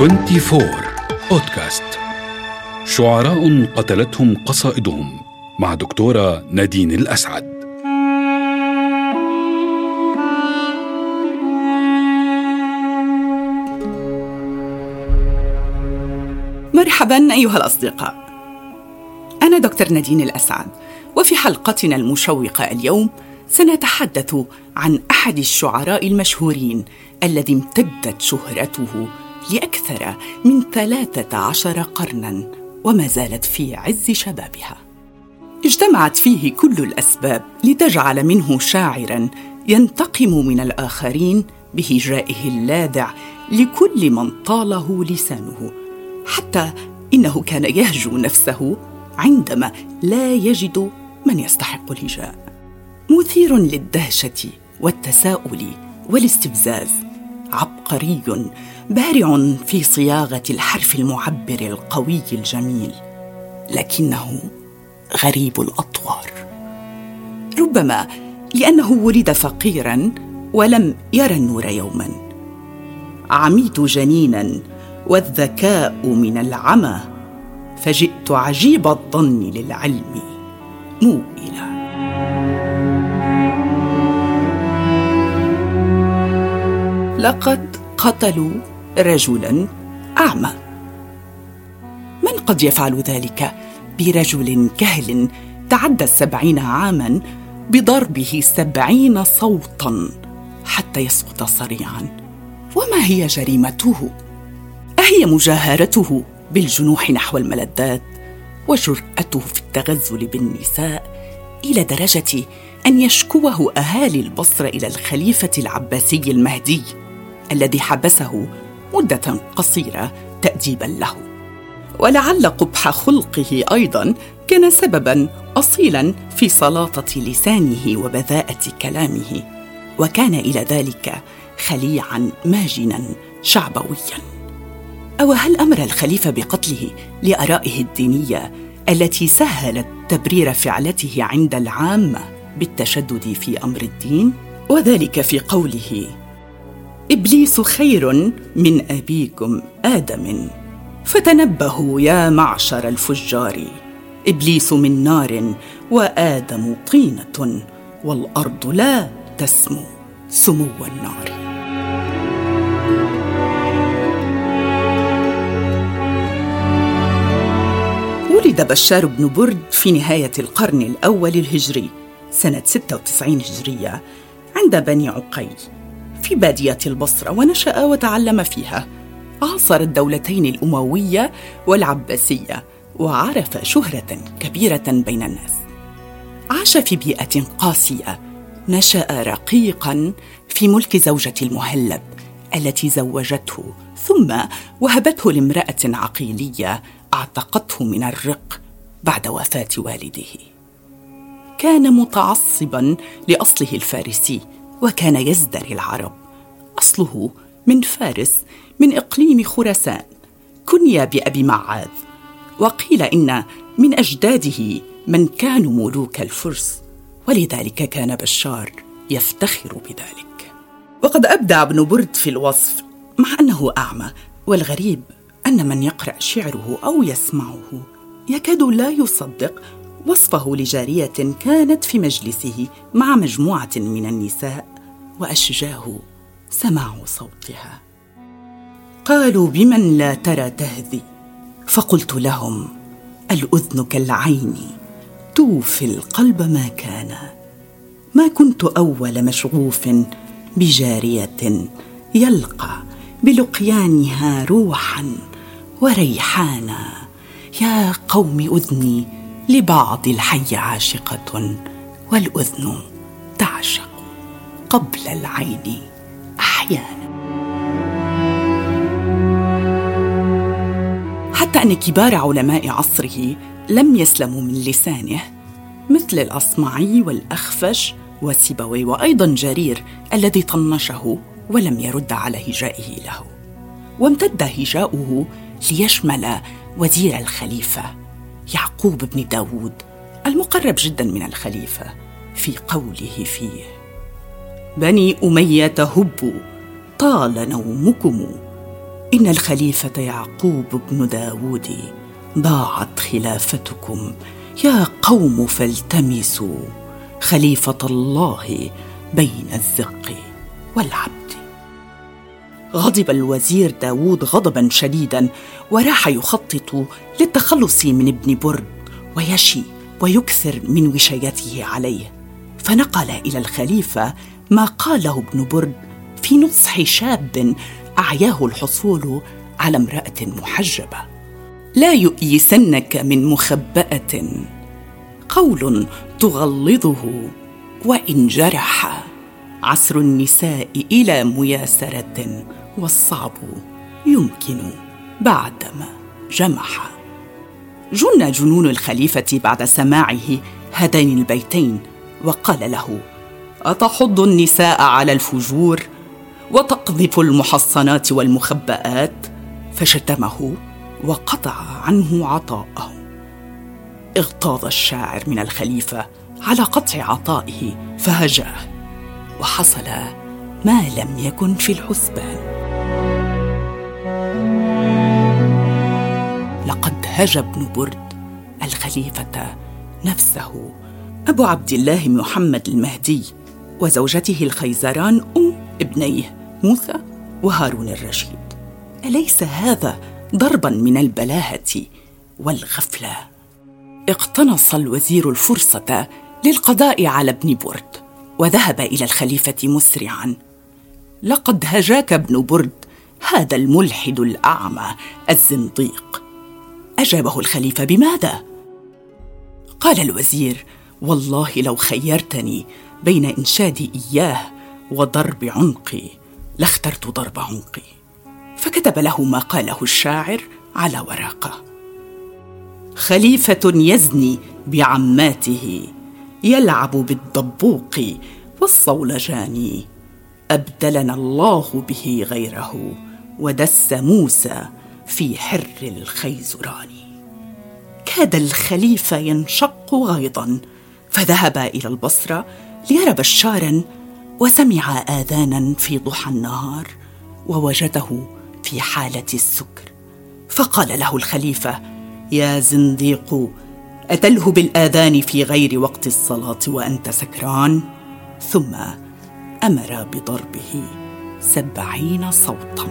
24 بودكاست شعراء قتلتهم قصائدهم مع دكتورة نادين الأسعد. مرحبا أيها الأصدقاء. أنا دكتور نادين الأسعد وفي حلقتنا المشوقة اليوم سنتحدث عن أحد الشعراء المشهورين الذي امتدت شهرته لأكثر من ثلاثة عشر قرناً وما زالت في عز شبابها. اجتمعت فيه كل الأسباب لتجعل منه شاعراً ينتقم من الآخرين بهجائه اللاذع لكل من طاله لسانه حتى إنه كان يهجو نفسه عندما لا يجد من يستحق الهجاء. مثير للدهشة والتساؤل والاستفزاز عبقري بارع في صياغة الحرف المعبر القوي الجميل لكنه غريب الأطوار. ربما لأنه ولد فقيرا ولم يرى النور يوما. عميت جنينا والذكاء من العمى فجئت عجيب الظن للعلم موئلا. لقد قتلوا رجلا أعمى. من قد يفعل ذلك برجل كهل تعدى السبعين عاما بضربه سبعين صوتا حتى يسقط صريعا. وما هي جريمته؟ أهي مجاهرته بالجنوح نحو الملذات وجرأته في التغزل بالنساء إلى درجة أن يشكوه أهالي البصرة إلى الخليفة العباسي المهدي الذي حبسه مدة قصيرة تاديبا له. ولعل قبح خلقه أيضا كان سببا اصيلا في سلاطة لسانه وبذاءة كلامه وكان إلى ذلك خليعا ماجنا شعبويا. أو هل أمر الخليفة بقتله لآرائه الدينية التي سهلت تبرير فعلته عند العامة بالتشدد في أمر الدين؟ وذلك في قوله إبليس خير من أبيكم آدم. فتنبهوا يا معشر الفجار. إبليس من نار وآدم طينة والأرض لا تسمو سمو النار. ولد بشار بن برد في نهاية القرن الأول الهجري سنة 96 هجرية عند بني عقيل. في بادية البصرة ونشأ وتعلم فيها. عاصر الدولتين الأموية والعباسية وعرف شهرة كبيرة بين الناس. عاش في بيئة قاسية. نشأ رقيقا في ملك زوجة المهلب التي زوجته ثم وهبته لامرأة عقيلية اعتقته من الرق بعد وفاة والده. كان متعصبا لأصله الفارسي وكان يزدري العرب. اصله من فارس من إقليم خراسان. كني بأبي معاذ. وقيل إن من أجداده من كانوا ملوك الفرس ولذلك كان بشار يفتخر بذلك. وقد ابدع ابن برد في الوصف مع أنه أعمى والغريب أن من يقرأ شعره أو يسمعه يكاد لا يصدق وصفه لجارية كانت في مجلسه مع مجموعة من النساء وأشجاه سماع صوتها. قالوا بمن لا ترى تهذي؟ فقلت لهم الأذن كالعين توفي القلب ما كان. ما كنت أول مشغوف بجارية يلقى بلقيانها روحا وريحانا. يا قوم أذني لبعض الحي عاشقة والأذن تعشق قبل العين. أحيانا. حتى أن كبار علماء عصره لم يسلموا من لسانه مثل الأصمعي والأخفش وسيبوي وأيضا جرير الذي طنشه ولم يرد على هجائه له. وامتد هجاؤه ليشمل وزير الخليفة يعقوب بن داود المقرب جدا من الخليفة في قوله فيه بني أمية هبوا طال نومكم. إن الخليفة يعقوب بن داود ضاعت خلافتكم. يا قوم فالتمسوا خليفة الله بين الزق والعبد. غضب الوزير داود غضبا شديدا وراح يخطط للتخلص من ابن برد ويشي ويكثر من وشايته عليه. فنقل إلى الخليفة ما قاله ابن برد في نصح شاب أعياه الحصول على امرأة محجبة. لا يؤيسنك من مخبأة. قول تغلظه وإن جرح. عصر النساء إلى مياسرة والصعب يمكن بعدما جمح. جن جنون الخليفة بعد سماعه هذين البيتين وقال له أتحض النساء على الفجور؟ وتقذف المحصنات والمخبآت فشتمه وقطع عنه عطاءه. اغتاظ الشاعر من الخليفة على قطع عطائه فهجاه وحصل ما لم يكن في الحسبان. لقد هجى ابن برد الخليفة نفسه أبو عبد الله محمد المهدي وزوجته الخيزران أم ابنيه. موسى وهارون الرشيد. أليس هذا ضربا من البلاهة والغفلة؟ اقتنص الوزير الفرصة للقضاء على ابن برد وذهب إلى الخليفة مسرعا. لقد هجاك ابن برد هذا الملحد الأعمى الزنديق. أجابه الخليفة بماذا؟ قال الوزير والله لو خيرتني بين إنشاد إياه وضرب عنقي لاخترت ضرب عنقي. فكتب له ما قاله الشاعر على ورقة. خليفة يزني بعماته يلعب بالضبوق والصولجان. أبدلنا الله به غيره ودس موسى في حر الخيزران. كاد الخليفة ينشق غيظا فذهب إلى البصرة ليرى بشارا وسمع آذانا في ضحى النهار ووجده في حالة السكر. فقال له الخليفة يا زنديق أتله بالآذان في غير وقت الصلاة وأنت سكران ثم أمر بضربه سبعين صوتا.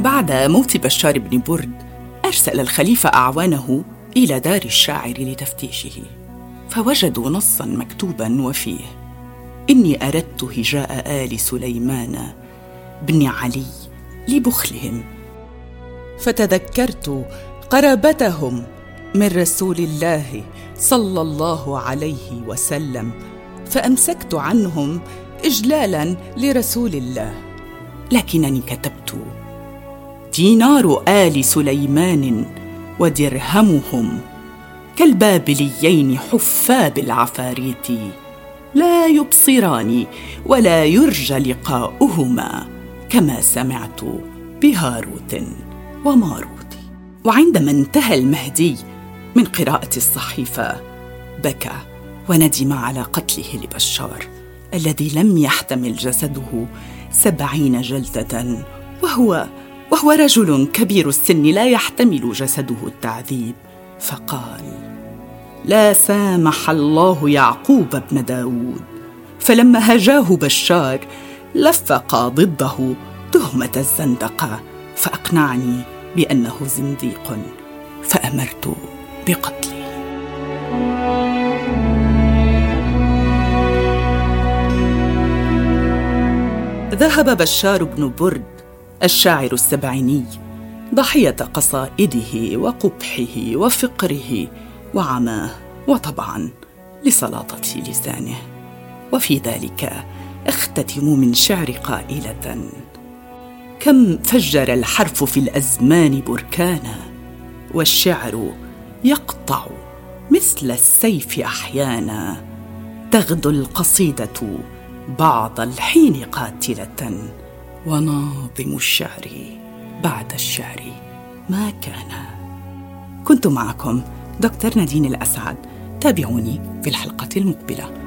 بعد موت بشار بن برد أرسل الخليفة أعوانه إلى دار الشاعر لتفتيشه فوجدوا نصا مكتوبا وفيه إني أردت هجاء آل سليمان بن علي لبخلهم. فتذكرت قرابتهم من رسول الله صلى الله عليه وسلم فأمسكت عنهم اجلالا لرسول الله. لكنني كتبت دينار آل سليمان ودرهمهم كالبابليين حفاب العفاريت لا يبصران ولا يرجى لقاؤهما كما سمعت بهاروت وماروت. وعندما انتهى المهدي من قراءة الصحيفة بكى وندم على قتله لبشار الذي لم يحتمل جسده سبعين جلدة وهو وهو رجل كبير السن لا يحتمل جسده التعذيب. فقال لا سامح الله يعقوب بن داود. فلما هجاه بشار لفق ضده تهمة الزندقة فأقنعني بأنه زنديق فأمرت بقتله. ذهب بشار بن برد الشاعر السبعيني ضحية قصائده وقبحه وفقره وعماه وطبعا لسلاطة لسانه. وفي ذلك اختتم من شعر قائلة كم فجر الحرف في الأزمان بركانا والشعر يقطع مثل السيف أحيانا تغدو القصيدة بعض الحين قاتلة. وناظم الشعر بعد الشعر. ما كان. كنت معكم دكتور نادين الأسعد. تابعوني في الحلقة المقبلة.